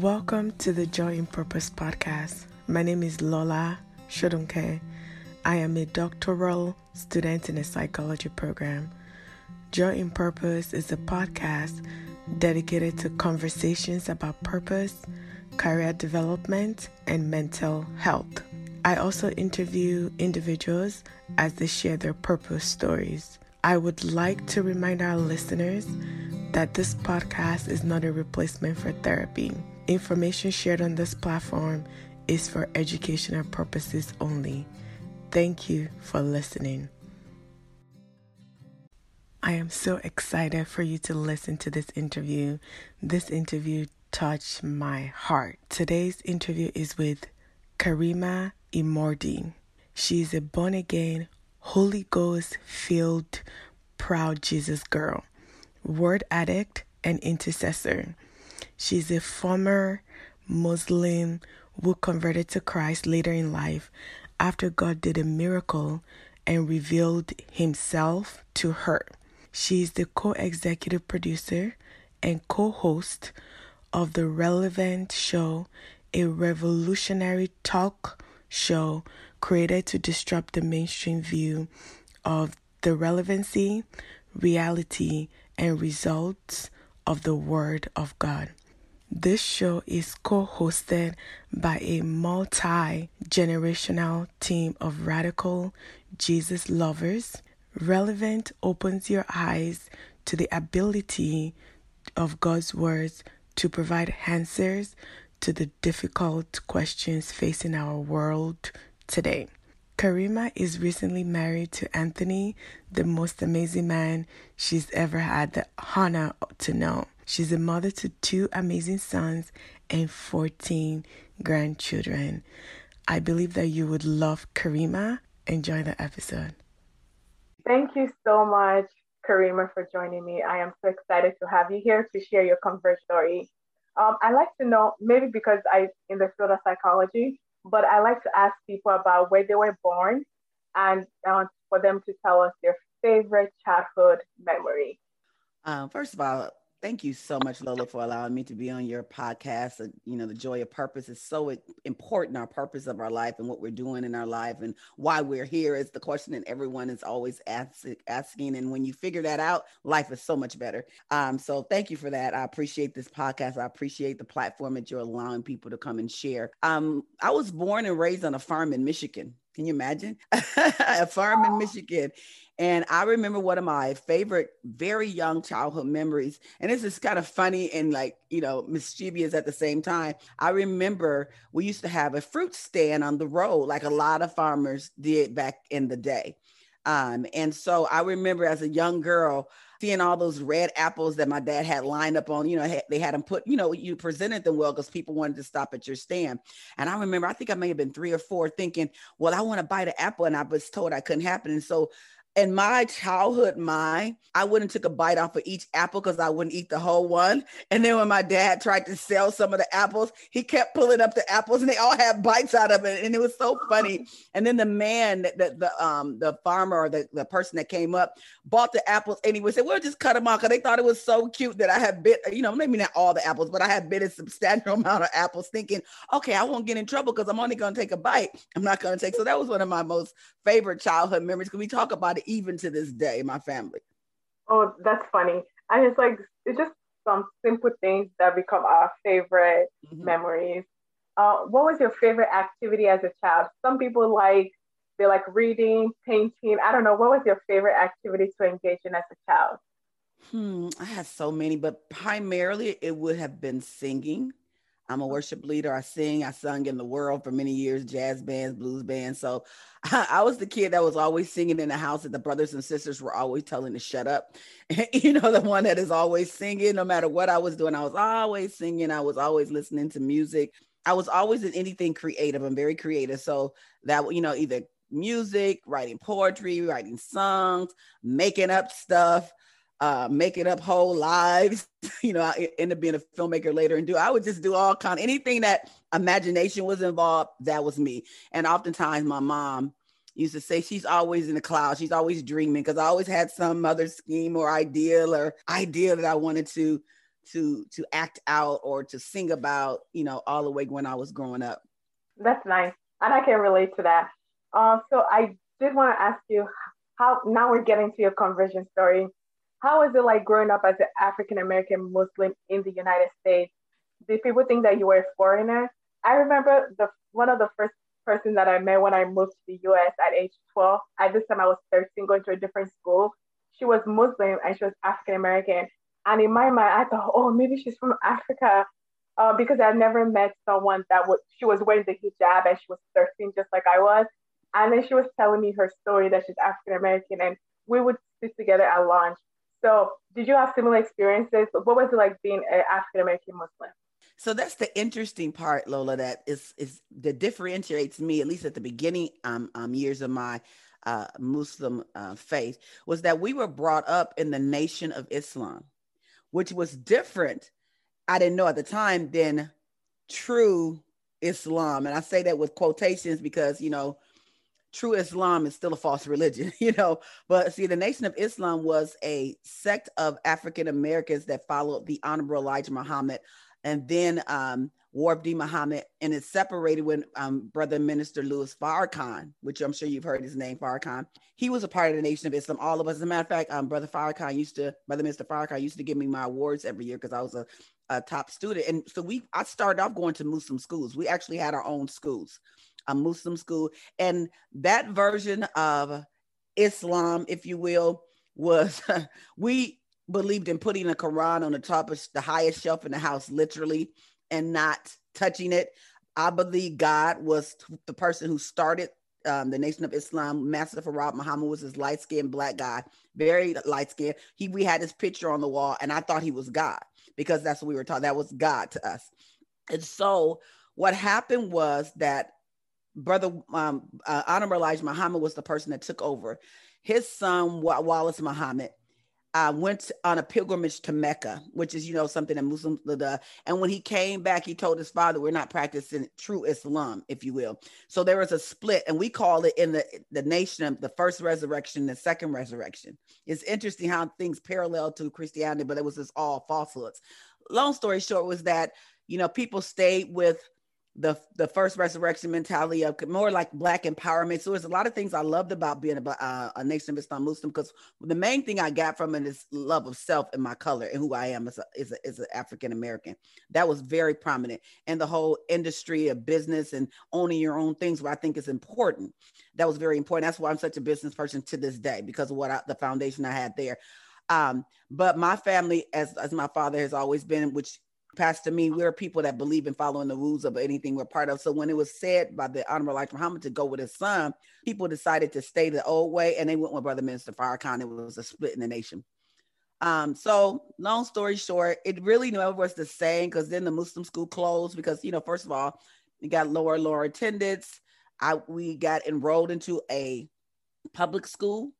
Welcome to the Joy in Purpose podcast. My name is Lola Shodunke. I am a doctoral student in a psychology program. Joy in Purpose is a podcast dedicated to conversations about purpose, career development, and mental health. I also interview individuals as they share their purpose stories. I would like to remind our listeners that this podcast is not a replacement for therapy. Information shared on this platform is for educational purposes only. Thank you for listening. I am so excited for you to listen to this interview. This interview touched my heart. Today's interview is with Karima Imordi. She's a born again, Holy Ghost filled, proud Jesus girl, word addict, and intercessor. She's a former Muslim who converted to Christ later in life after God did a miracle and revealed himself to her. She is the co executive producer and co host of the relevant show, a revolutionary talk show created to disrupt the mainstream view of the relevancy, reality, and results of the Word of God. This show is co hosted by a multi generational team of radical Jesus lovers. Relevant opens your eyes to the ability of God's words to provide answers to the difficult questions facing our world today. Karima is recently married to Anthony, the most amazing man she's ever had the honor to know. She's a mother to two amazing sons and 14 grandchildren. I believe that you would love Karima. Enjoy the episode. Thank you so much, Karima, for joining me. I am so excited to have you here to share your comfort story. Um, I like to know, maybe because I in the field of psychology, but I like to ask people about where they were born and uh, for them to tell us their favorite childhood memory. Uh, first of all, Thank you so much, Lola, for allowing me to be on your podcast. You know, the joy of purpose is so important, our purpose of our life and what we're doing in our life and why we're here is the question that everyone is always ask, asking. And when you figure that out, life is so much better. Um, so thank you for that. I appreciate this podcast. I appreciate the platform that you're allowing people to come and share. Um, I was born and raised on a farm in Michigan. Can you imagine? a farm in Michigan. And I remember one of my favorite, very young childhood memories. And this is kind of funny and like, you know, mischievous at the same time. I remember we used to have a fruit stand on the road, like a lot of farmers did back in the day. Um, and so I remember as a young girl, seeing all those red apples that my dad had lined up on, you know, they had them put, you know, you presented them well because people wanted to stop at your stand. And I remember, I think I may have been three or four thinking, well, I want to buy the apple. And I was told I couldn't happen. And so in my childhood mind, I wouldn't took a bite off of each apple because I wouldn't eat the whole one. And then when my dad tried to sell some of the apples, he kept pulling up the apples and they all had bites out of it. And it was so funny. And then the man, the, the um the farmer or the, the person that came up bought the apples and he would say, We'll just cut them off because they thought it was so cute that I had bit, you know, maybe not all the apples, but I had bit a substantial amount of apples, thinking, okay, I won't get in trouble because I'm only gonna take a bite. I'm not gonna take. So that was one of my most favorite childhood memories because we talk about it even to this day, my family. Oh, that's funny. And it's like, it's just some simple things that become our favorite mm-hmm. memories. Uh, what was your favorite activity as a child? Some people like, they like reading, painting. I don't know. What was your favorite activity to engage in as a child? Hmm, I had so many, but primarily it would have been singing. I'm a worship leader. I sing. I sung in the world for many years, jazz bands, blues bands. So I, I was the kid that was always singing in the house that the brothers and sisters were always telling to shut up. you know, the one that is always singing, no matter what I was doing. I was always singing. I was always listening to music. I was always in anything creative. I'm very creative. So that, you know, either music, writing poetry, writing songs, making up stuff uh, making up whole lives. you know, I end up being a filmmaker later and do. I would just do all kind anything that imagination was involved. That was me. And oftentimes, my mom used to say she's always in the clouds. She's always dreaming because I always had some other scheme or ideal or idea that I wanted to to to act out or to sing about, you know, all the way when I was growing up. That's nice. And I can relate to that. Uh, so I did want to ask you how now we're getting to your conversion story. How was it like growing up as an African American Muslim in the United States? Did people think that you were a foreigner? I remember the one of the first person that I met when I moved to the US at age 12. At this time, I was 13, going to a different school. She was Muslim and she was African American. And in my mind, I thought, oh, maybe she's from Africa uh, because I never met someone that was, she was wearing the hijab and she was 13, just like I was. And then she was telling me her story that she's African American and we would sit together at lunch. So, did you have similar experiences? What was it like being an African American Muslim? So that's the interesting part, Lola, that is is that differentiates me, at least at the beginning um, um years of my uh, Muslim uh, faith, was that we were brought up in the nation of Islam, which was different. I didn't know at the time than true Islam, and I say that with quotations because you know true Islam is still a false religion, you know. But see, the Nation of Islam was a sect of African Americans that followed the Honorable Elijah Muhammad and then um, Warith D. Muhammad, and it separated when um, Brother Minister Louis Farrakhan, which I'm sure you've heard his name, Farrakhan. He was a part of the Nation of Islam. All of us, as a matter of fact, um, Brother Farrakhan used to, Brother Minister Farrakhan used to give me my awards every year because I was a, a, top student. And so we, I started off going to Muslim schools. We actually had our own schools, a Muslim school, and that version of Islam, if you will, was we believed in putting the Quran on the top of the highest shelf in the house, literally, and not touching it. I believe God was the person who started um, the Nation of Islam. Master Farad Muhammad was this light skinned black guy, very light skinned. He we had his picture on the wall, and I thought he was God because that's what we were taught. That was God to us. And so what happened was that brother um, uh, Honorable Elijah Muhammad was the person that took over. His son Wallace Muhammad uh, went on a pilgrimage to Mecca, which is, you know, something that Muslims, the, and when he came back, he told his father, we're not practicing true Islam, if you will. So there was a split, and we call it in the, the nation, the first resurrection, the second resurrection. It's interesting how things parallel to Christianity, but it was just all falsehoods. Long story short was that, you know, people stayed with the the first resurrection mentality of more like black empowerment. So there's a lot of things I loved about being a, uh, a nation of Islam Muslim because the main thing I got from it is love of self and my color and who I am as a, as, a, as an African American. That was very prominent, and the whole industry of business and owning your own things, what I think is important. That was very important. That's why I'm such a business person to this day because of what I, the foundation I had there. Um, but my family, as as my father has always been, which Pastor me, we're people that believe in following the rules of anything we're part of. So when it was said by the Honorable Elijah Muhammad to go with his son, people decided to stay the old way and they went with Brother Minister Farrakhan. It was a split in the nation. Um, so long story short, it really never was the same because then the Muslim school closed because, you know, first of all, we got lower, lower attendance. I we got enrolled into a public school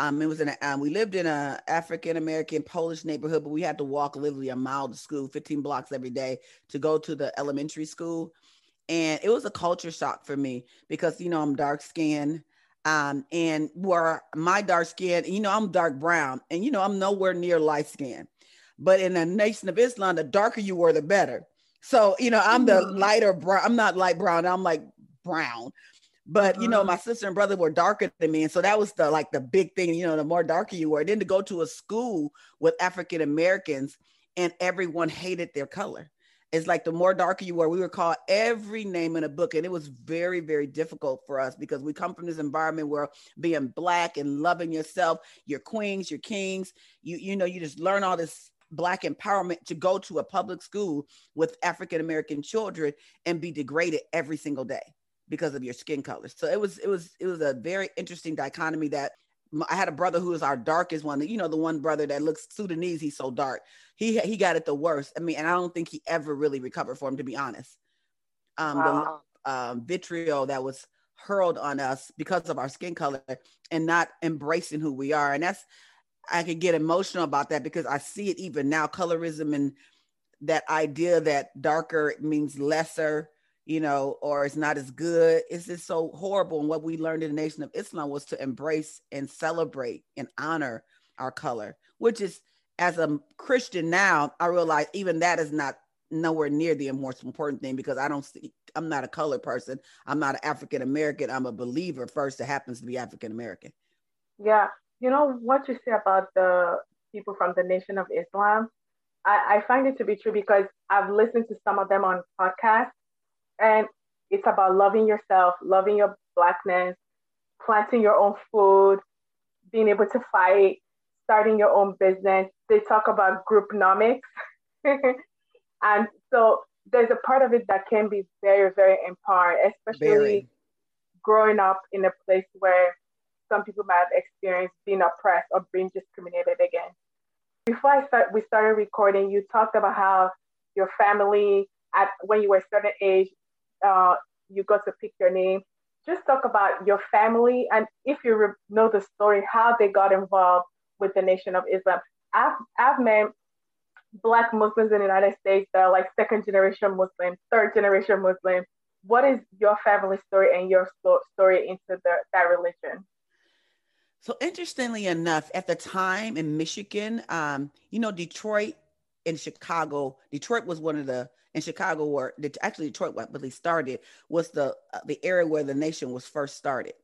um, it was in a, um, we lived in a African American Polish neighborhood, but we had to walk literally a mile to school, 15 blocks every day to go to the elementary school. And it was a culture shock for me because, you know, I'm dark skinned. Um, and where my dark skin, you know, I'm dark brown and, you know, I'm nowhere near light skin. But in the nation of Islam, the darker you were, the better. So, you know, I'm the mm-hmm. lighter brown. I'm not light brown. I'm like brown but you know my uh-huh. sister and brother were darker than me and so that was the like the big thing you know the more darker you were. Then to go to a school with african americans and everyone hated their color. It's like the more darker you were we were called every name in a book and it was very very difficult for us because we come from this environment where being black and loving yourself your queens your kings you you know you just learn all this black empowerment to go to a public school with african american children and be degraded every single day because of your skin color. So it was it was it was a very interesting dichotomy that I had a brother who was our darkest one. You know, the one brother that looks Sudanese. He's so dark. He he got it the worst. I mean, and I don't think he ever really recovered from, to be honest. Um, wow. the um, vitriol that was hurled on us because of our skin color and not embracing who we are, and that's I can get emotional about that because I see it even now. Colorism and that idea that darker means lesser you know, or it's not as good. It's just so horrible. And what we learned in the Nation of Islam was to embrace and celebrate and honor our color, which is as a Christian now, I realize even that is not nowhere near the most important thing because I don't see, I'm not a colored person. I'm not an African American. I'm a believer first that happens to be African American. Yeah. You know what you say about the people from the Nation of Islam? I, I find it to be true because I've listened to some of them on podcasts and it's about loving yourself, loving your blackness, planting your own food, being able to fight, starting your own business. They talk about group groupnomics. and so there's a part of it that can be very, very empowering, especially very. growing up in a place where some people might have experienced being oppressed or being discriminated against. Before I start, we started recording, you talked about how your family, at when you were a certain age, uh, you got to pick your name. Just talk about your family and if you re- know the story, how they got involved with the Nation of Islam. I've, I've met Black Muslims in the United States that are like second generation Muslim, third generation Muslim. What is your family story and your story into the, that religion? So interestingly enough, at the time in Michigan, um, you know, Detroit and Chicago, Detroit was one of the in Chicago where actually Detroit what really started was the uh, the area where the nation was first started.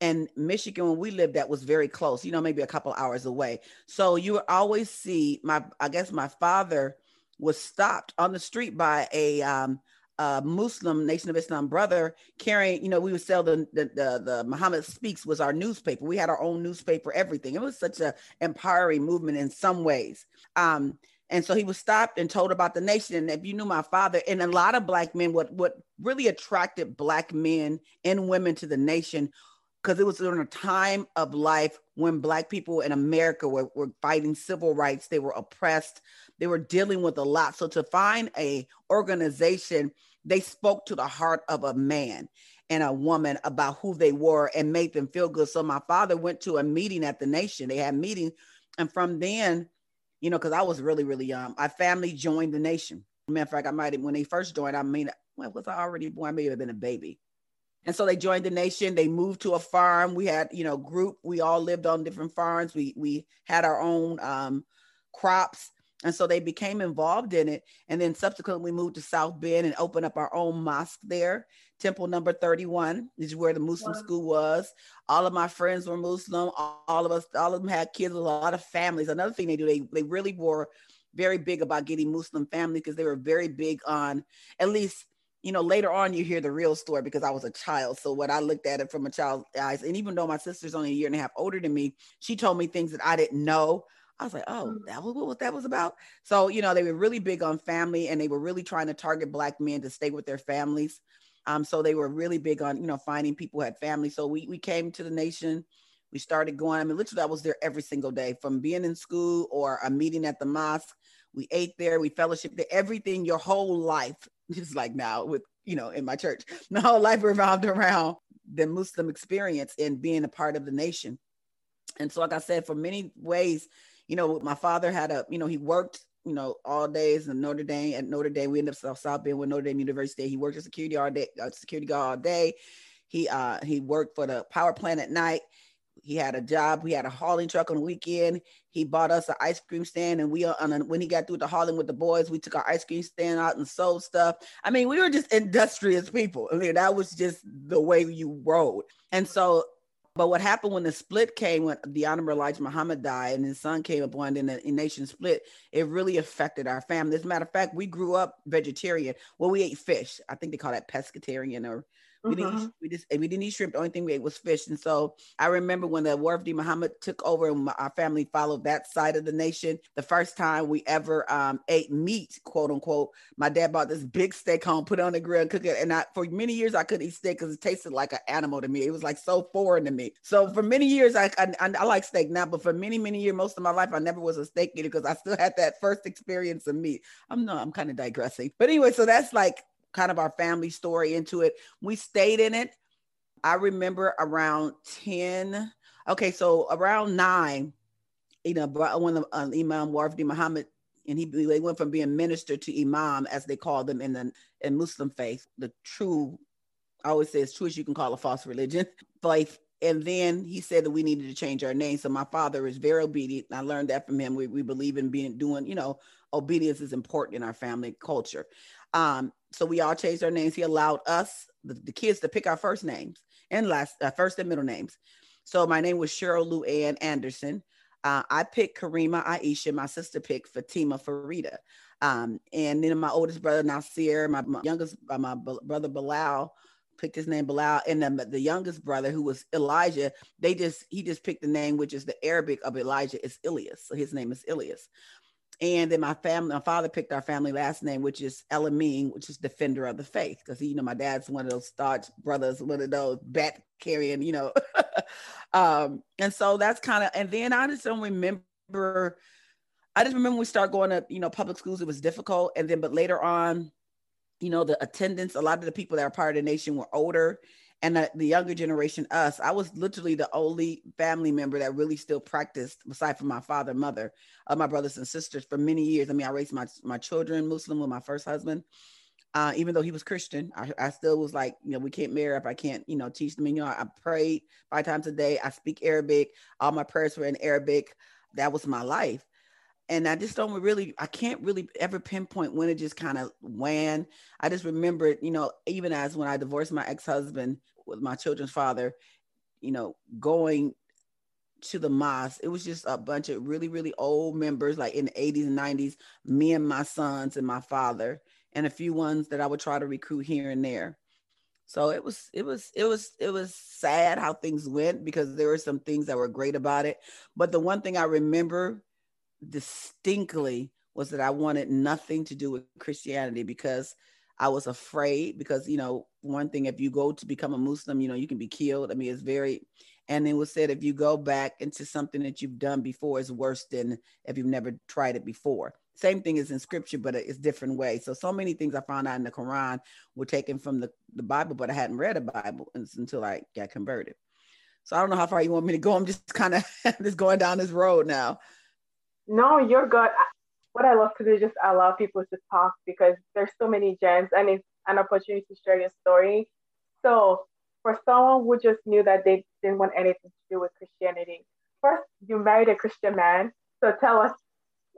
And Michigan, when we lived, that was very close, you know, maybe a couple hours away. So you would always see my, I guess my father was stopped on the street by a um, uh, Muslim Nation of Islam brother carrying, you know, we would sell the, the, the the Muhammad Speaks was our newspaper. We had our own newspaper, everything. It was such a empowering movement in some ways. Um, and so he was stopped and told about the nation. And if you knew my father, and a lot of black men, what what really attracted black men and women to the nation, because it was during a time of life when black people in America were, were fighting civil rights. They were oppressed. They were dealing with a lot. So to find a organization they spoke to the heart of a man and a woman about who they were and made them feel good. So my father went to a meeting at the nation. They had meetings. And from then, you know, because I was really, really young, my family joined the nation. Matter of fact, I might have, when they first joined, I mean, well, was I already born? I may have been a baby. And so they joined the nation. They moved to a farm. We had, you know, group. We all lived on different farms. We we had our own um, crops. And so they became involved in it. And then subsequently we moved to South Bend and opened up our own mosque there. Temple number 31 is where the Muslim school was. All of my friends were Muslim. All of us, all of them had kids, a lot of families. Another thing they do, they, they really were very big about getting Muslim family because they were very big on, at least, you know, later on you hear the real story because I was a child. So what I looked at it from a child's eyes, and even though my sister's only a year and a half older than me, she told me things that I didn't know I was like, oh, mm. that was what that was about. So, you know, they were really big on family and they were really trying to target black men to stay with their families. Um, so they were really big on, you know, finding people who had families. So we we came to the nation. We started going. I mean, literally, I was there every single day from being in school or a meeting at the mosque. We ate there, we fellowship there, everything, your whole life, just like now with, you know, in my church, my whole life revolved around the Muslim experience and being a part of the nation. And so, like I said, for many ways, you know, my father had a, you know, he worked, you know, all days in Notre Dame. At Notre Dame, we ended up South, Bend with Notre Dame University. He worked as security all day, uh, security guard all day. He uh he worked for the power plant at night. He had a job. We had a hauling truck on the weekend. He bought us an ice cream stand, and we uh, on a, when he got through the hauling with the boys, we took our ice cream stand out and sold stuff. I mean, we were just industrious people. I mean, that was just the way you rode. And so but what happened when the split came, when the Honorable Elijah Muhammad died and his son came upon and the nation split, it really affected our family. As a matter of fact, we grew up vegetarian. Well, we ate fish. I think they call that pescatarian or we didn't. Eat, we just we didn't eat shrimp. The only thing we ate was fish. And so I remember when the Warith D. Muhammad took over and my, our family followed that side of the nation. The first time we ever um, ate meat, quote unquote, my dad bought this big steak home, put it on the grill, and cook it. And I, for many years I couldn't eat steak because it tasted like an animal to me. It was like so foreign to me. So for many years I I, I like steak now, but for many many years, most of my life I never was a steak eater because I still had that first experience of meat. I'm no, I'm kind of digressing, but anyway, so that's like kind of our family story into it. We stayed in it. I remember around 10, okay, so around nine, you know, when the uh, Imam Warfdi Muhammad, and he they went from being minister to Imam, as they call them in the in Muslim faith, the true, I always say as true as you can call a false religion, faith and then he said that we needed to change our name. So my father is very obedient. I learned that from him. We, we believe in being doing, you know, obedience is important in our family culture. Um, so we all changed our names. He allowed us, the, the kids, to pick our first names and last, uh, first and middle names. So my name was Cheryl Lou Ann Anderson. Uh, I picked Karima Aisha. My sister picked Fatima Farida. Um, and then my oldest brother Nasir, my, my youngest, uh, my brother Bilal picked his name Bilal, and then the youngest brother who was Elijah, they just he just picked the name which is the Arabic of Elijah is Ilias, so his name is Ilias. And then my family, my father picked our family last name, which is Elamine, which is defender of the faith, because you know my dad's one of those staunch brothers, one of those bat carrying, you know. um, and so that's kind of, and then I just don't remember. I just remember we start going to you know public schools. It was difficult, and then but later on, you know, the attendance. A lot of the people that are part of the nation were older, and the, the, younger generation us. I was literally the only family member that really still practiced aside from my father mother of my brothers and sisters for many years. I mean i raised my, my children muslim with my first husband uh, even though he was christian. I, I, still was like you know we can't marry if i can't you know teach them you know i prayed five times a day. I speak arabic. All my prayers were in arabic. That was my life and I just don't really, I can't really ever pinpoint when it just kind of wan. I just remember, you know, even as when I divorced my ex husband, with my children's father, you know, going to the mosque. It was just a bunch of really, really old members, like in the 80s and 90s, me and my sons and my father, and a few ones that I would try to recruit here and there. So it was, it was, it was, it was sad how things went because there were some things that were great about it. But the one thing I remember distinctly was that I wanted nothing to do with Christianity because I was afraid because, you know, one thing, if you go to become a Muslim, you know, you can be killed. I mean, it's very, and it was said if you go back into something that you've done before, it's worse than if you've never tried it before. Same thing is in scripture, but it's different ways. So, so many things I found out in the Quran were taken from the, the Bible, but I hadn't read a Bible until I got converted. So I don't know how far you want me to go. I'm just kind of just going down this road now. No, you're good what I love to do is just allow people to talk because there's so many gems and it's an opportunity to share your story. So for someone who just knew that they didn't want anything to do with Christianity, first you married a Christian man. So tell us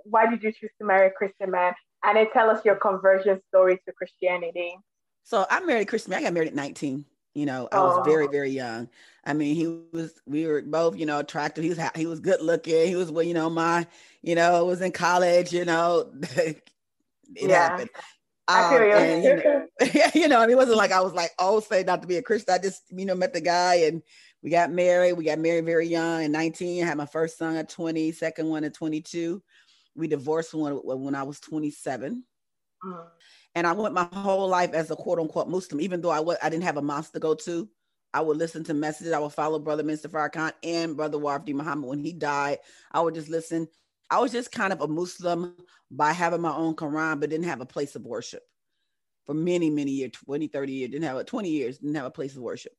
why did you choose to marry a Christian man? And then tell us your conversion story to Christianity. So I married a Christian man. I got married at 19. You know, I was oh. very, very young. I mean, he was, we were both, you know, attractive. He was, he was good looking. He was, well, you know, my, you know, was in college, you know, it yeah. happened. Um, I feel you. And, you know, yeah, you know, I mean, it wasn't like I was like, oh, say not to be a Christian. I just, you know, met the guy and we got married. We got married very young at 19. I had my first son at 20, second one at 22. We divorced when, when I was 27. Mm. And I went my whole life as a quote unquote Muslim, even though I was I didn't have a mosque to go to. I would listen to messages. I would follow Brother Minister Farrakhan and Brother Warfdi Muhammad when he died. I would just listen. I was just kind of a Muslim by having my own Quran, but didn't have a place of worship for many, many years 20, 30 years. Didn't have a 20 years, didn't have a place of worship.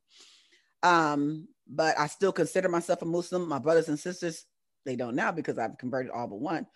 Um, but I still consider myself a Muslim. My brothers and sisters, they don't now because I've converted all but one.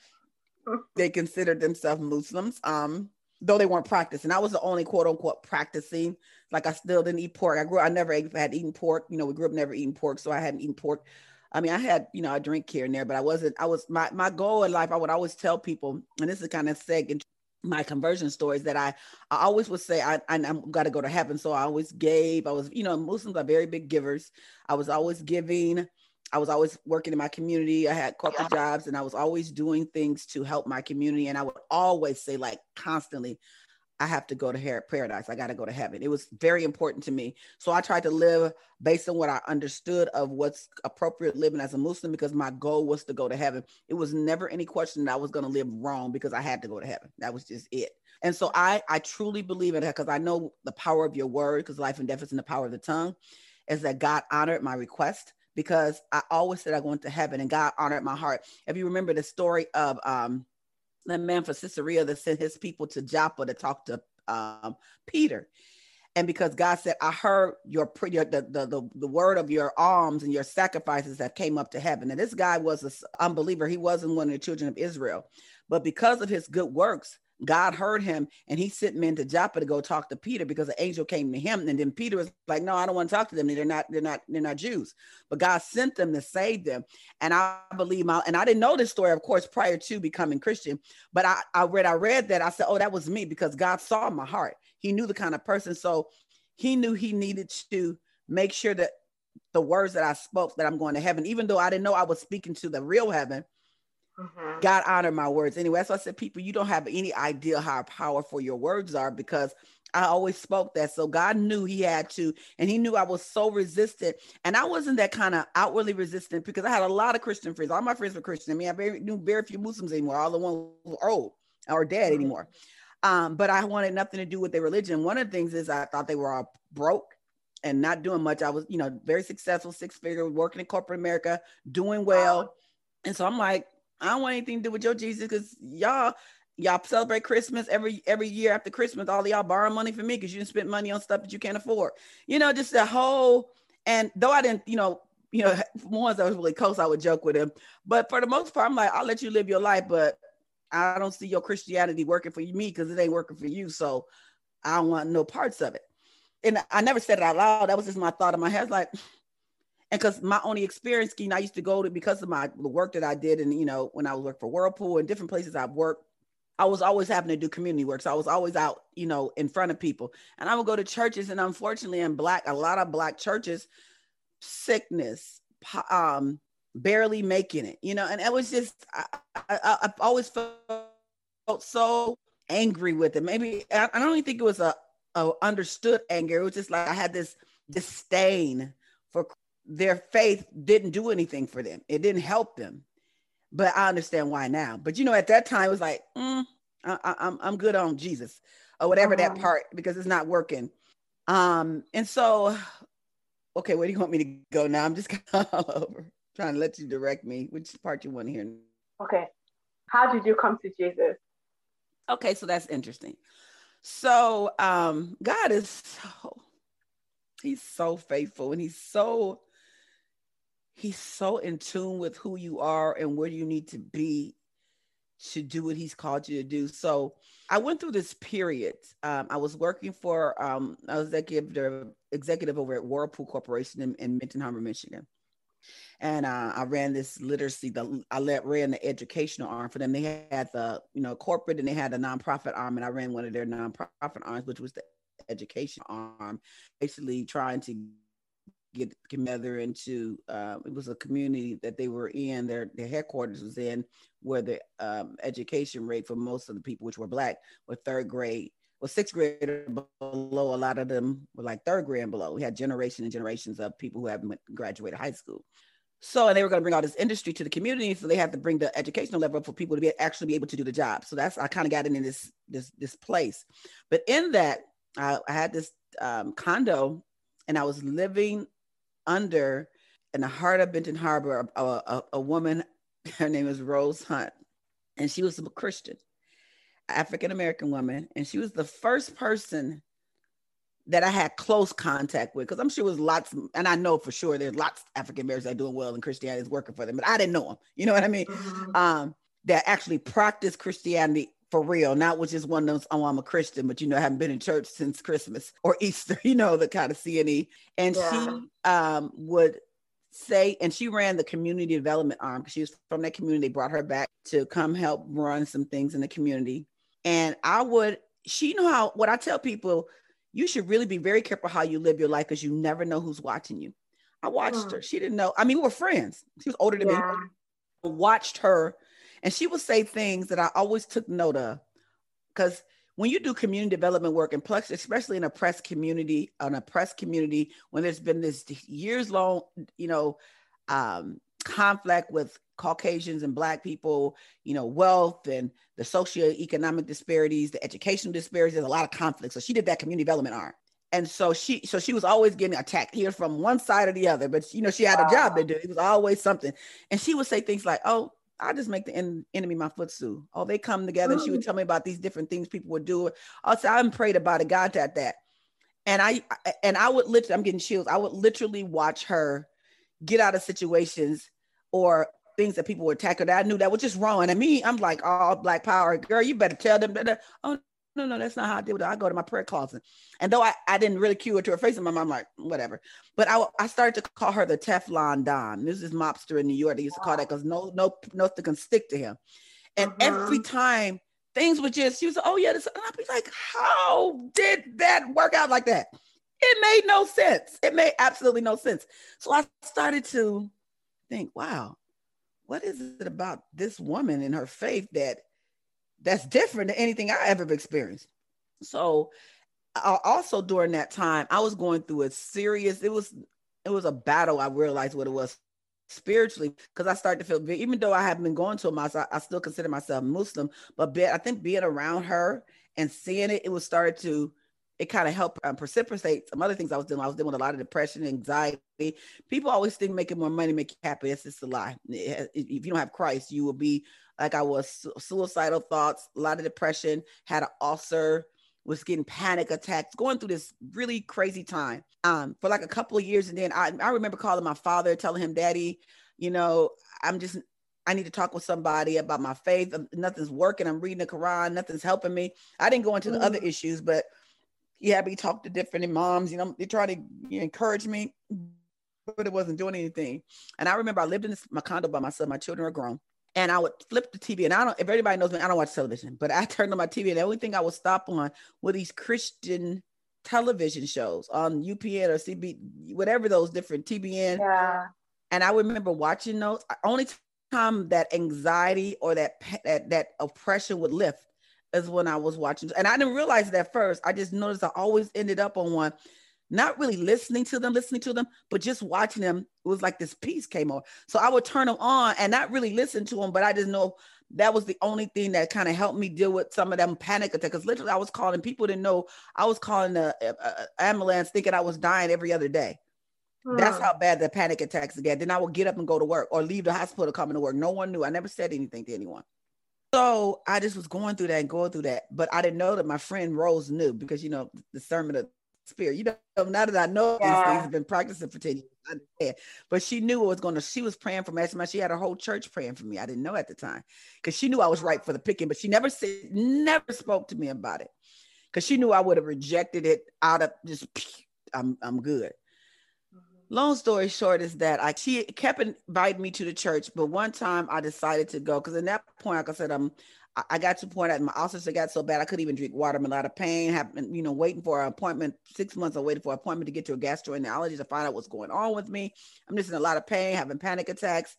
They consider themselves Muslims. Um, though they weren't practicing. I was the only quote unquote practicing. Like I still didn't eat pork. I grew. I never had eaten pork. You know, we grew up never eating pork, so I hadn't eaten pork. I mean, I had you know I drink here and there, but I wasn't. I was my my goal in life. I would always tell people, and this is kind of second my conversion stories that I I always would say I, I am got to go to heaven. So I always gave. I was you know Muslims are very big givers. I was always giving. I was always working in my community. I had corporate jobs and I was always doing things to help my community. And I would always say, like, constantly, I have to go to paradise. I got to go to heaven. It was very important to me. So I tried to live based on what I understood of what's appropriate living as a Muslim because my goal was to go to heaven. It was never any question that I was going to live wrong because I had to go to heaven. That was just it. And so I, I truly believe in it because I know the power of your word because life and death is in the power of the tongue is that God honored my request because I always said I went to heaven and God honored my heart. If you remember the story of um, the man from Caesarea that sent his people to Joppa to talk to um, Peter. And because God said, I heard your, your the, the, the, the word of your alms and your sacrifices that came up to heaven. And this guy was an unbeliever. He wasn't one of the children of Israel. But because of his good works, God heard him and he sent men to Joppa to go talk to Peter because the angel came to him. And then Peter was like, No, I don't want to talk to them. They're not, they're not, they're not Jews. But God sent them to save them. And I believe my and I didn't know this story, of course, prior to becoming Christian. But I, I read, I read that. I said, Oh, that was me because God saw my heart. He knew the kind of person. So he knew he needed to make sure that the words that I spoke that I'm going to heaven, even though I didn't know I was speaking to the real heaven Mm-hmm. God honored my words. Anyway, that's why I said, people, you don't have any idea how powerful your words are because I always spoke that. So God knew He had to, and He knew I was so resistant. And I wasn't that kind of outwardly resistant because I had a lot of Christian friends. All my friends were Christian. I mean, I very, knew very few Muslims anymore. All the ones were old or dead mm-hmm. anymore. Um, but I wanted nothing to do with their religion. One of the things is I thought they were all broke and not doing much. I was, you know, very successful, six figure, working in corporate America, doing well. And so I'm like, I don't want anything to do with your Jesus because y'all y'all celebrate Christmas every every year after Christmas. All y'all borrow money from me because you didn't spend money on stuff that you can't afford. You know, just the whole. And though I didn't, you know, you know, ones that was really close, I would joke with him. But for the most part, I'm like, I'll let you live your life, but I don't see your Christianity working for me because it ain't working for you. So I don't want no parts of it. And I never said it out loud. That was just my thought in my head. Like, and because my only experience skiing, I used to go to because of my the work that I did, and you know, when I was working for Whirlpool and different places I've worked, I was always having to do community work. So I was always out, you know, in front of people. And I would go to churches, and unfortunately, in black, a lot of black churches, sickness, um, barely making it, you know, and it was just I, I, I've always felt so angry with it. Maybe I, I don't even think it was a, a understood anger. It was just like I had this disdain for their faith didn't do anything for them. It didn't help them. But I understand why now. But you know, at that time, it was like, mm, I, am I'm, I'm good on Jesus or whatever uh-huh. that part because it's not working. Um, and so, okay, where do you want me to go now? I'm just all over trying to let you direct me. Which part you want to hear? Okay, how did you come to Jesus? Okay, so that's interesting. So, um, God is so He's so faithful and He's so he's so in tune with who you are and where you need to be to do what he's called you to do. So I went through this period. Um, I was working for um, I was executive executive over at Whirlpool Corporation in, in Benton Harbor, Michigan. And uh, I ran this literacy. The I let ran the educational arm for them. They had the you know corporate and they had a nonprofit arm, and I ran one of their nonprofit arms, which was the education arm, basically trying to get together into uh, it was a community that they were in their their headquarters was in where the um, education rate for most of the people which were black were third grade well sixth grade below a lot of them were like third grade and below. We had generations and generations of people who haven't graduated high school. So and they were going to bring all this industry to the community so they had to bring the educational level for people to be actually be able to do the job. So that's i kind of got in this this this place. But in that i, I had this um, condo and i was living under in the heart of Benton Harbor a, a, a woman, her name is Rose Hunt, and she was a Christian, African American woman, and she was the first person that I had close contact with because I'm sure it was lots, and I know for sure there's lots of African Americans that are doing well and Christianity is working for them, but I didn't know them. You know what I mean? Mm-hmm. Um, that actually practice Christianity for real, not which is one of those, oh, I'm a Christian, but you know, I haven't been in church since Christmas or Easter, you know, the kind of CNE. And yeah. she um, would say, and she ran the community development arm because she was from that community. They brought her back to come help run some things in the community. And I would, she know how, what I tell people, you should really be very careful how you live your life because you never know who's watching you. I watched mm. her. She didn't know. I mean, we were friends. She was older than yeah. me. I watched her and she would say things that I always took note of. Because when you do community development work, and plus, especially in a press community, an oppressed community, when there's been this years long, you know, um, conflict with Caucasians and Black people, you know, wealth and the socioeconomic disparities, the educational disparities, there's a lot of conflict. So she did that community development arm. And so she, so she was always getting attacked here from one side or the other, but you know, she had a job to do. It was always something. And she would say things like, oh, I just make the en- enemy my footstool. Oh, they come together and she would mm. tell me about these different things people would do. Also, I'm prayed about it, God at that. And I and I would literally, I'm getting chills. I would literally watch her get out of situations or things that people were that I knew that was just wrong. And me, I'm like, oh, black power, girl, you better tell them that. Oh, no, no, that's not how I deal with it. I go to my prayer closet. And though I, I didn't really cue her to her face, and my mom like, whatever. But I, I started to call her the Teflon Don. This is mobster in New York. They used to call that because no, no, nothing can stick to him. And uh-huh. every time things would just, she was, like, oh yeah, this, and I'd be like, how did that work out like that? It made no sense. It made absolutely no sense. So I started to think, wow, what is it about this woman and her faith that that's different than anything I ever experienced? So also during that time, I was going through a serious, it was it was a battle. I realized what it was spiritually because I started to feel even though I haven't been going to a mosque, I, I still consider myself Muslim. But be, I think being around her and seeing it, it was started to it kind of helped um, precipitate some other things I was doing. I was dealing with a lot of depression, anxiety. People always think making more money make you happy. It's just a lie. If you don't have Christ, you will be like I was, suicidal thoughts, a lot of depression, had an ulcer, was getting panic attacks, going through this really crazy time um, for like a couple of years. And then I, I remember calling my father, telling him, Daddy, you know, I'm just I need to talk with somebody about my faith. Nothing's working. I'm reading the Quran. Nothing's helping me. I didn't go into the other issues, but yeah, we talked to different imams, you know, they try to you know, encourage me, but it wasn't doing anything. And I remember I lived in this, my condo by myself. My children are grown. And I would flip the TV, and I don't. If everybody knows me, I don't watch television. But I turned on my TV, and the only thing I would stop on were these Christian television shows on UPN or CB, whatever those different TBN. Yeah. And I remember watching those. Only time that anxiety or that that that oppression would lift is when I was watching. And I didn't realize that at first. I just noticed I always ended up on one, not really listening to them, listening to them, but just watching them. It was like this piece came on. So I would turn them on and not really listen to them, but I just know that was the only thing that kind of helped me deal with some of them panic attacks. Because literally, I was calling people didn't know I was calling the uh, ambulance thinking I was dying every other day. Hmm. That's how bad the panic attacks get. Then I would get up and go to work or leave the hospital coming to work. No one knew. I never said anything to anyone. So I just was going through that and going through that, but I didn't know that my friend Rose knew because you know the sermon of spirit. You know, now that I know yeah. these things, I've been practicing for 10 years. But she knew it was going to, she was praying for me. She had a whole church praying for me. I didn't know at the time because she knew I was right for the picking, but she never said, never spoke to me about it because she knew I would have rejected it out of just, I'm, I'm good long story short is that I she kept inviting me to the church, but one time I decided to go because in that point, like I said, um, I got to point that my ulcers got so bad I couldn't even drink water. I'm in a lot of pain. Been, you know, waiting for an appointment. Six months I waited for an appointment to get to a gastroenterologist to find out what's going on with me. I'm just in a lot of pain, having panic attacks.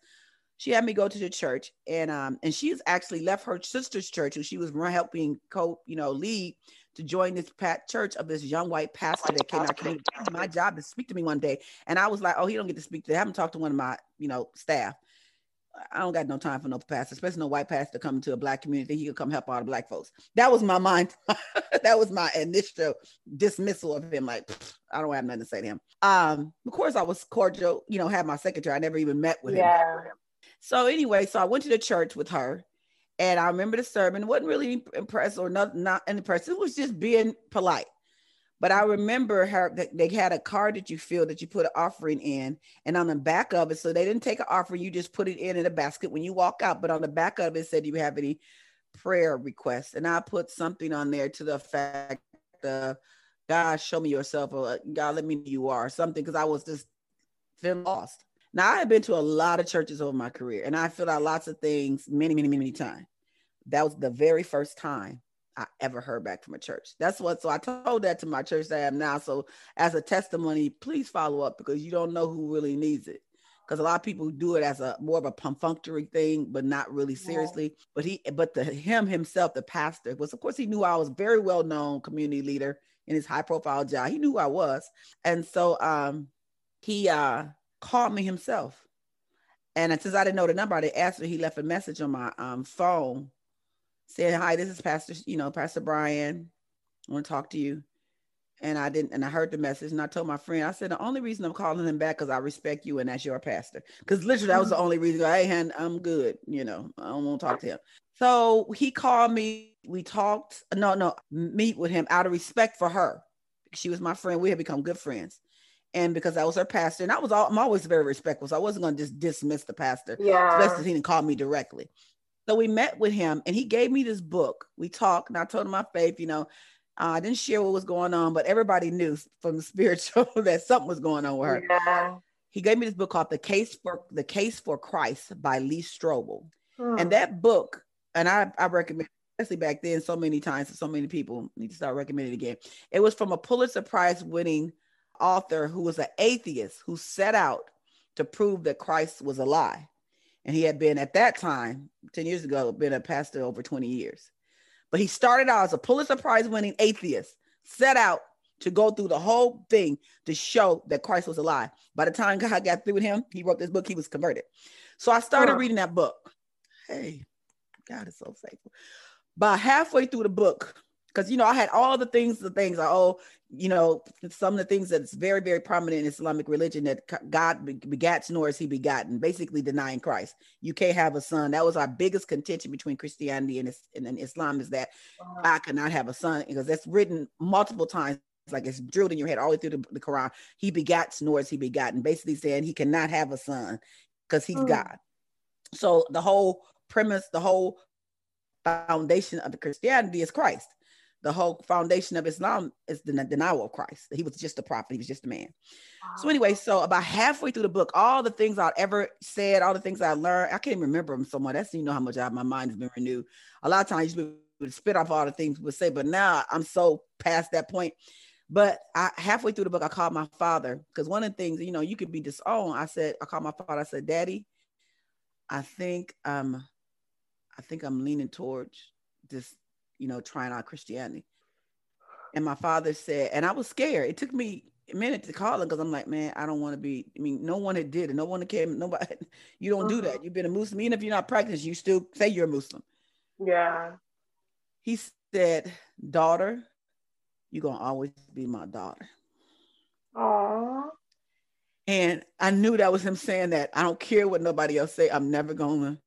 She had me go to the church, and um, and she's actually left her sister's church, who she was helping co, you know, lead to join this pat church of this young white pastor that came out. My job to speak to me one day. And I was like, oh, he don't get to speak to, I haven't talked to one of my, you know, staff. I don't got no time for no pastor, especially no white pastor coming to a black community. He could come help all the black folks. That was my mind. that was my initial dismissal of him. Like, I don't have nothing to say to him. Um, of course, I was cordial, you know, had my secretary. I never even met with yeah. him. So anyway, so I went to the church with her and I remember the sermon, wasn't really impressed or not, not impressed. It was just being polite. But I remember her they had a card that you fill that you put an offering in, and on the back of it, so they didn't take an offering, you just put it in in a basket when you walk out. But on the back of it said, "Do you have any prayer requests?" And I put something on there to the effect of, "God, show me yourself," or uh, "God, let me know you are," something because I was just feeling lost. Now I have been to a lot of churches over my career, and I filled out lots of things many, many, many, many times. That was the very first time I ever heard back from a church. That's what. So I told that to my church that I am now. So as a testimony, please follow up because you don't know who really needs it. Because a lot of people do it as a more of a perfunctory thing, but not really seriously. Yeah. But he, but the him himself, the pastor, was of course he knew I was very well known community leader in his high profile job. He knew who I was, and so um, he uh called me himself. And since I didn't know the number, I asked him. He left a message on my um, phone saying, "Hi, this is Pastor, you know, Pastor Brian. I want to talk to you." And I didn't, and I heard the message, and I told my friend, I said, "The only reason I'm calling him back because I respect you, and that's your pastor." Because literally, that was the mm-hmm. only reason. Hey, hand, I'm good. You know, I don't want to talk to him. So he called me. We talked. No, no, meet with him out of respect for her. She was my friend. We had become good friends. And because I was her pastor, and I was all, I'm always very respectful, so I wasn't going to just dismiss the pastor, Yeah. especially if he didn't call me directly. So we met with him, and he gave me this book. We talked, and I told him my faith. You know, uh, I didn't share what was going on, but everybody knew from the spiritual that something was going on with her. Yeah. He gave me this book called "The Case for The Case for Christ" by Lee Strobel. Hmm. And that book, and I, I recommend, especially back then, so many times to so many people need to start recommending it again. It was from a Pulitzer Prize winning author who was an atheist who set out to prove that Christ was a lie. And he had been at that time, 10 years ago, been a pastor over 20 years. But he started out as a Pulitzer Prize winning atheist, set out to go through the whole thing to show that Christ was a lie. By the time God got through with him, he wrote this book, he was converted. So I started reading that book. Hey, God is so faithful. By halfway through the book, because you know, I had all the things, the things I oh, you know, some of the things that's very, very prominent in Islamic religion that God begats nor is he begotten, basically denying Christ. You can't have a son. That was our biggest contention between Christianity and, and, Islam is that Wow. God cannot have a son because that's written multiple times. Like it's drilled in your head all the way through the, the Quran. He begats nor is he begotten, basically saying he cannot have a son because he's Hmm. God. So the whole premise, the whole foundation of the Christianity is Christ. The whole foundation of Islam is the denial of Christ. He was just a prophet. He was just a man. So anyway, so about halfway through the book, all the things I'd ever said, all the things I learned, I can't even remember them so much. That's you know how much I, my mind has been renewed. A lot of times you would spit off all the things we would say, but now I'm so past that point. But I halfway through the book, I called my father because one of the things, you know, you could be disowned. I said, I called my father. I said, Daddy, I think um, I think I'm leaning towards this, you know, trying out Christianity. And my father said, and I was scared. It took me a minute to call him because I'm like, man, I don't want to be. I mean, no one had did it. No one came. Nobody. You don't do that. You've been a Muslim. Even if you're not practicing, you still say you're a Muslim. Yeah. He said, daughter, you're gonna always be my daughter. Oh. And I knew that was him saying that. I don't care what nobody else say. I'm never gonna.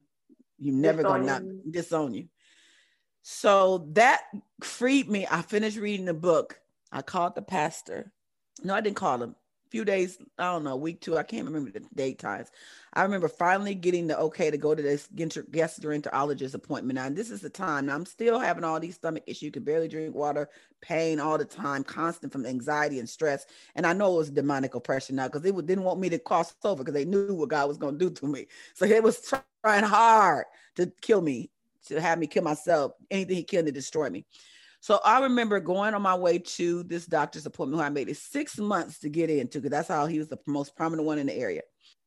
You never gonna not Disown you. So that freed me. I finished reading the book. I called the pastor. No, I didn't call him. A few days, I don't know, week two. I can't remember the date times. I remember finally getting the okay to go to this gastro- gastroenterologist appointment. Now, this is the time. Now, I'm still having all these stomach issues. You Could barely drink water, pain all the time, constant from anxiety and stress. And I know it was demonic oppression now because they didn't want me to cross over because they knew what God was going to do to me. So it was trying hard to kill me, to have me kill myself, anything he can to destroy me. So I remember going on my way to this doctor's appointment who I made it six months to get into because that's how he was the most prominent one in the area.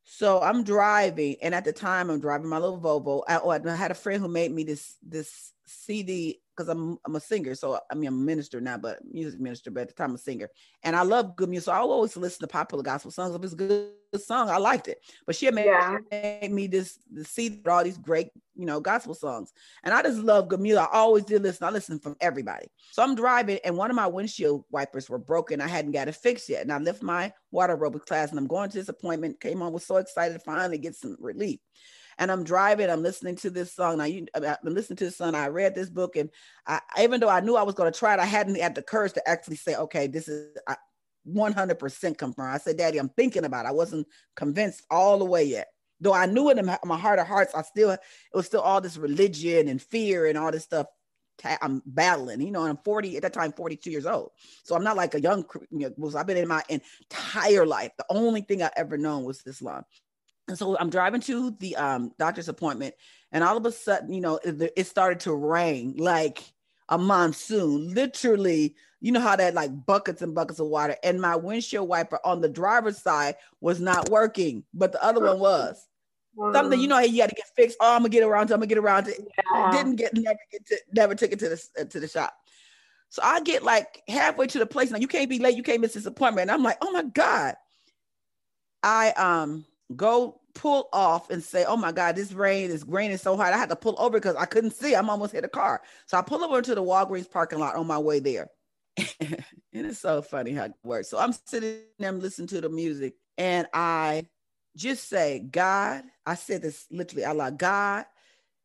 So I'm driving, and at the time I'm driving my little Volvo. I, oh, I had a friend who made me this this CD because I'm I'm a singer. So I mean I'm a minister now, but music minister, but at the time I'm a singer. And I love good music. So I always listen to popular gospel songs. If it's a good, song, I liked it. But she had made, Yeah. made me this with all these great, you know, gospel songs. And I just love good music. I always did listen. I listen from everybody. So I'm driving, and one of my windshield wipers were broken. I hadn't got it fixed yet. And I left my water aerobic class and I'm going to this appointment. Came on, was so excited to finally get some relief. And I'm driving, I'm listening to this song. Now, you, I'm listening to this song. I read this book, and I, even though I knew I was going to try it, I hadn't had the courage to actually say, okay, this is I, 100% confirmed. I said, Daddy, I'm thinking about it. I wasn't convinced all the way yet. Though I knew it in my, my heart of hearts, I still, it was still all this religion and fear and all this stuff I'm battling, you know, and I'm 40 at that time, 42 years old. So I'm not like a young, you know, I've been in my entire life. The only thing I ever known was Islam. And so I'm driving to the um, doctor's appointment, and all of a sudden, you know, it, it started to rain like a monsoon, literally. You know how that like buckets and buckets of water, and my windshield wiper on the driver's side was not working, but the other one was. Something you know, hey, you got to get fixed. Oh, I'm gonna get around to. I'm gonna get around to. Yeah. Didn't get never get to never took it to the uh, to the shop. So I get like halfway to the place. Now you can't be late. You can't miss this appointment. And I'm like, oh my god. I um go pull off and say, oh my god, this rain is raining so hard. I had to pull over because I couldn't see. I'm almost hit a car. So I pull over to the Walgreens parking lot on my way there. and it's so funny how it works. So I'm sitting there listening to the music, and I just say, God, I said this literally out loud, God,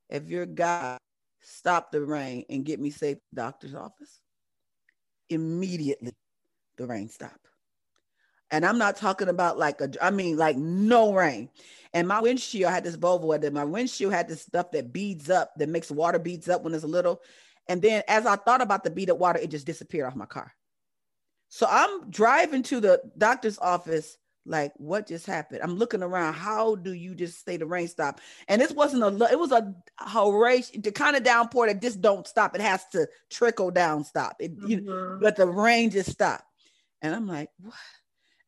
if you're God, stop the rain and get me safe to the doctor's office. Immediately, the rain stopped. And I'm not talking about like a, I mean, like no rain. And my windshield, I had this Volvo, and my windshield had this stuff that beads up, that makes water beads up when it's a little. And then as I thought about the beaded water, it just disappeared off my car. So I'm driving to the doctor's office, like, what just happened? I'm looking around. How do you just say the rain stop? And this wasn't a, it was a horrendous, the kind of downpour that just don't stop. It has to trickle down, stop. It, mm-hmm. you, but the rain just stopped. And I'm like, what?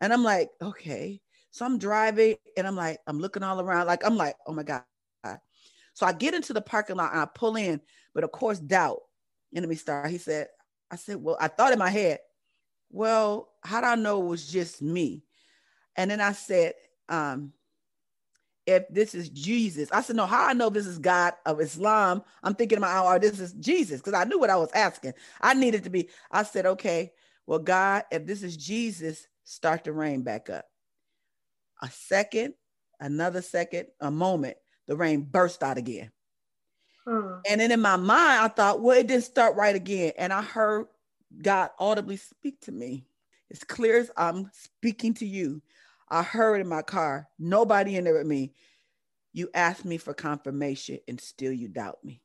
And I'm like, okay. So I'm driving and I'm like, I'm looking all around. Like, I'm like, oh my God. So I get into the parking lot and I pull in, but of course, doubt. Enemy star. He said, I said, well, I thought in my head, well, how do I know it was just me? And then I said, um, if this is Jesus, I said, no, how I know this is God of Islam? I'm thinking about, oh, this is Jesus, because I knew what I was asking. I needed to be, I said, okay, well, God, if this is Jesus, start the rain back up. A second, another second, a moment, the rain burst out again. Hmm. And then in my mind, I thought, well, it didn't start right again. And I heard God audibly speak to me. As clear as I'm speaking to you, I heard in my car, nobody in there with me. You asked me for confirmation and still you doubt me.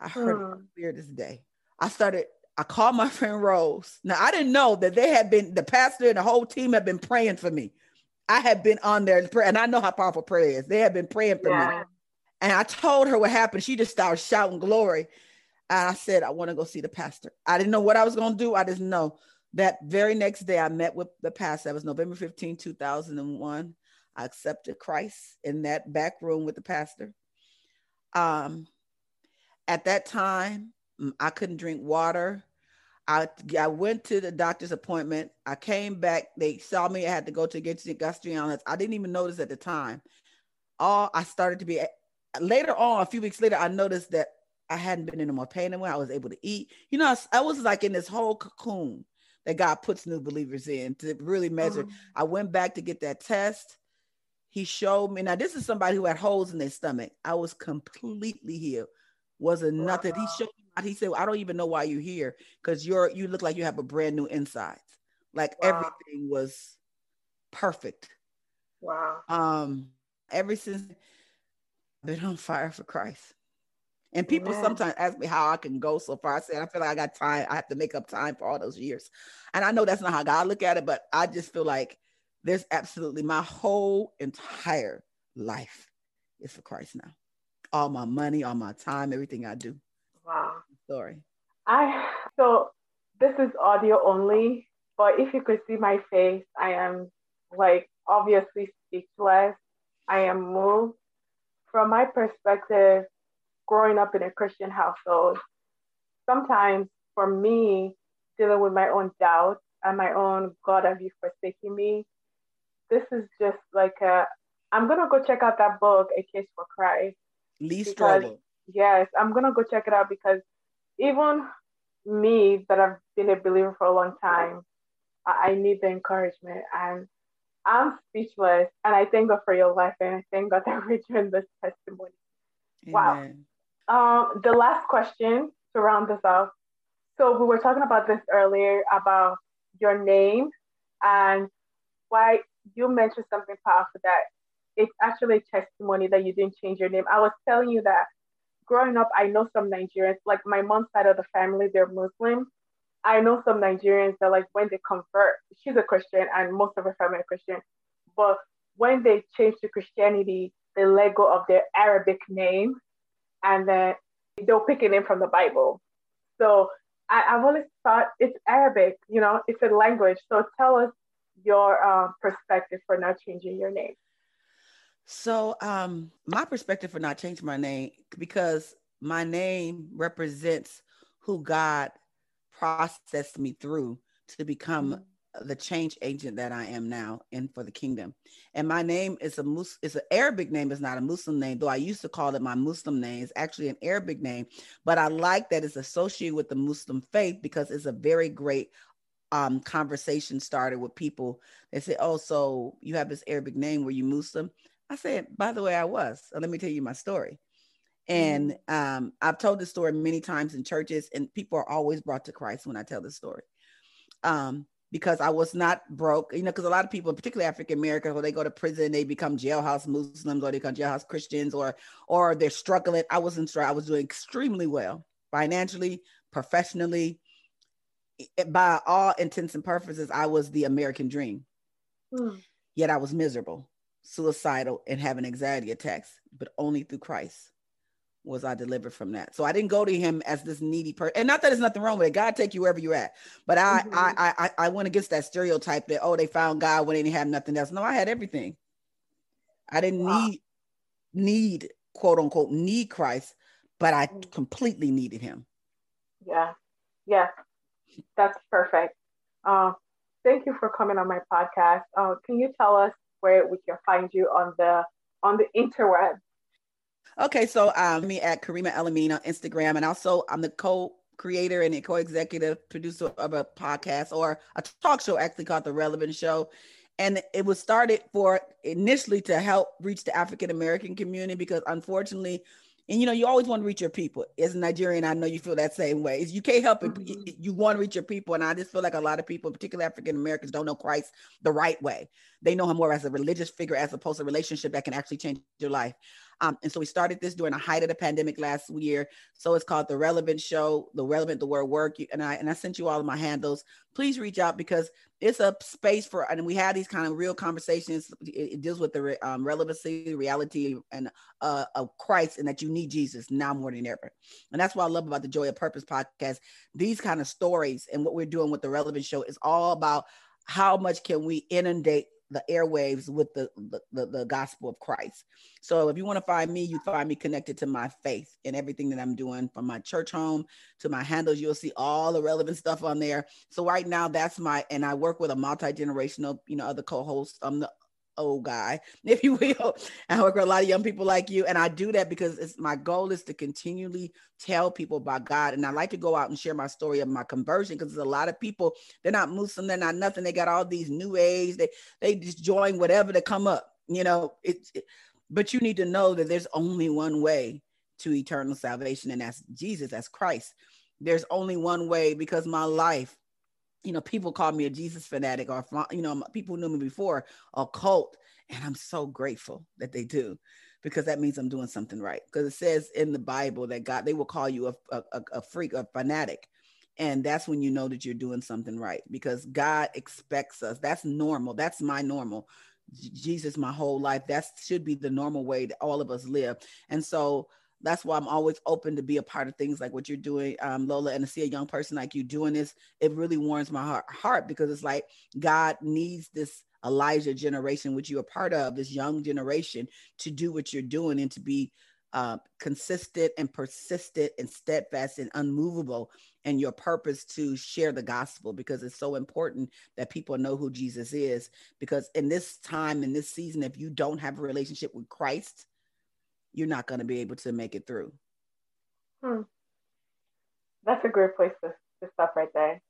I heard mm. it clear this day. I started, I called my friend Rose. Now I didn't know that they had been, the pastor and the whole team had been praying for me. I had been on there and I know how powerful prayer is. They had been praying for yeah. me. And I told her what happened. She just started shouting glory. And I said, I want to go see the pastor. I didn't know what I was going to do. I just know that very next day I met with the pastor. That was November 15, 2001. I accepted Christ in that back room with the pastor. Um, at that time, mm, I couldn't drink water. I, I went to the doctor's appointment. I came back. They saw me. I had to go to get gastroenterologist. I didn't even notice at the time. All I started to be later on, a few weeks later, I noticed that I hadn't been in more pain anymore. I was able to eat. You know, I, I, was like in this whole cocoon that God puts new believers in to really measure. Mm-hmm. I went back to get that test. He showed me. Now, this is somebody who had holes in their stomach. I was completely healed. Wasn't nothing. He showed me. He said, "I don't even know why you're here because you're you look like you have a brand new insides. Like wow. everything was perfect. Wow. Um, ever since I've been on fire for Christ. And people sometimes ask me how I can go so far. I said, I feel like I got time. I have to make up time for all those years. And I know that's not how God look at it, but I just feel like there's absolutely my whole entire life is for Christ now. All my money, all my time, everything I do. Wow. Sorry. I so this is audio only, but if you could see my face, I am like obviously speechless. I am moved. From my perspective, growing up in a Christian household, sometimes for me, dealing with my own doubts and my own God, have you forsaken me? This is just like a, I'm gonna go check out that book, A Case for Christ. Lee Strobel. Yes, I'm gonna go check it out because even me that I've been a believer for a long time, I, I need the encouragement and I'm speechless. And I thank God for your life and I thank God that we're doing this testimony. Amen. Wow. Um, the last question to round this off. So we were talking about this earlier about your name and why you mentioned something powerful that it's actually a testimony that you didn't change your name. I was telling you that growing up, I know some Nigerians, like my mom's side of the family, they're Muslim. I know some Nigerians that like when they convert, she's a Christian and most of her family are Christian, but when they change to Christianity, they let go of their Arabic name and then they'll pick a name from the Bible. So I, have always thought it's Arabic, you know, it's a language. So tell us your uh, perspective for not changing your name. So um, my perspective for not changing my name because my name represents who God processed me through to become mm-hmm the change agent that I am now in for the kingdom. And my name is a Mus- it's an Arabic name, it's not a Muslim name, though I used to call it my Muslim name. It's actually an Arabic name, but I like that it's associated with the Muslim faith because it's a very great um, conversation started with people. They say, "Oh, so you have this Arabic name? Were you Muslim?" I said, "By the way, I was. So let me tell you my story." And mm-hmm. um, I've told this story many times in churches, and people are always brought to Christ when I tell this story. Um, because I was not broke. You know, because a lot of people, particularly African Americans, when they go to prison, they become jailhouse Muslims or they become jailhouse Christians or or they're struggling. I wasn't sure. I was doing extremely well financially, professionally. By all intents and purposes, I was the American dream. Hmm. Yet I was miserable, suicidal, and having anxiety attacks, but only through Christ was I delivered from that. So I didn't go to him as this needy person. And not that there's nothing wrong with it. God take you wherever you're at. But I mm-hmm. I, I I went against that stereotype that oh they found God when they didn't have nothing else. No, I had everything. I didn't wow. need need quote unquote need Christ, but I mm-hmm. completely needed him. Yeah. Yeah. That's perfect. Uh, thank you for coming on my podcast. Uh, can you tell us where we can find you on the on the interweb? Okay, so um, me at Karima Elamine on Instagram, and also I'm the co-creator and co-executive producer of a podcast or a talk show, actually called The Relevant Show. And it was started for initially to help reach the African American community because unfortunately, and you know, you always want to reach your people. As a Nigerian, I know you feel that same way. You can't help it. Mm-hmm. You want to reach your people. And I just feel like a lot of people, particularly African Americans, don't know Christ the right way. They know him more as a religious figure as opposed to a relationship that can actually change your life. Um, and so we started this during the height of the pandemic last year. So it's called the Relevant Show, the Relevant the Word Work. And I and I sent you all of my handles. Please reach out because it's a space for and we have these kind of real conversations. It, it deals with the um, relevancy, reality, and uh, of Christ, and that you need Jesus now more than ever. And that's what I love about the Joy of Purpose podcast. These kind of stories and what we're doing with the Relevant Show is all about how much can we inundate the airwaves with the, the, the gospel of Christ. So if you want to find me, you find me connected to my faith and everything that I'm doing from my church home to my handles. You'll see all the relevant stuff on there. So right now, that's my and I work with a multi generational, you know, other co-hosts. I'm the old guy, if you will. I work with a lot of young people like you. And I do that because it's my goal is to continually tell people about God. And I like to go out and share my story of my conversion because there's a lot of people, they're not Muslim, they're not nothing. They got all these new age, they they just join whatever to come up. You know, it's it, but you need to know that there's only one way to eternal salvation, and that's Jesus, that's Christ. There's only one way because my life you know, people call me a Jesus fanatic or, you know, people knew me before, a cult. And I'm so grateful that they do because that means I'm doing something right. Because it says in the Bible that God, they will call you a, a, a freak, a fanatic. And that's when you know that you're doing something right because God expects us. That's normal. That's my normal. Jesus, my whole life. That should be the normal way that all of us live. And so, that's why I'm always open to be a part of things like what you're doing, um, Lola, and to see a young person like you doing this, it really warms my heart, heart because it's like God needs this Elijah generation, which you're a part of, this young generation, to do what you're doing and to be uh, consistent and persistent and steadfast and unmovable in your purpose to share the gospel because it's so important that people know who Jesus is. Because in this time, in this season, if you don't have a relationship with Christ, you're not going to be able to make it through. Hmm. That's a great place to, to stop right there.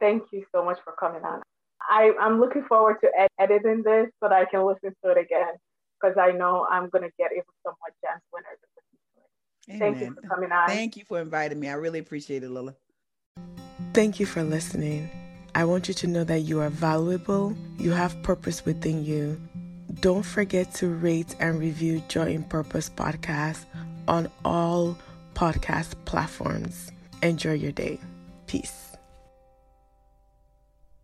Thank you so much for coming on. I, I'm looking forward to ed- editing this so that I can listen to it again because I know I'm going to get even some more gems when I listen to it. Amen. Thank you for coming on. Thank you for inviting me. I really appreciate it, Lila. Thank you for listening. I want you to know that you are valuable, you have purpose within you, don't forget to rate and review Joy in Purpose podcast on all podcast platforms. Enjoy your day. Peace.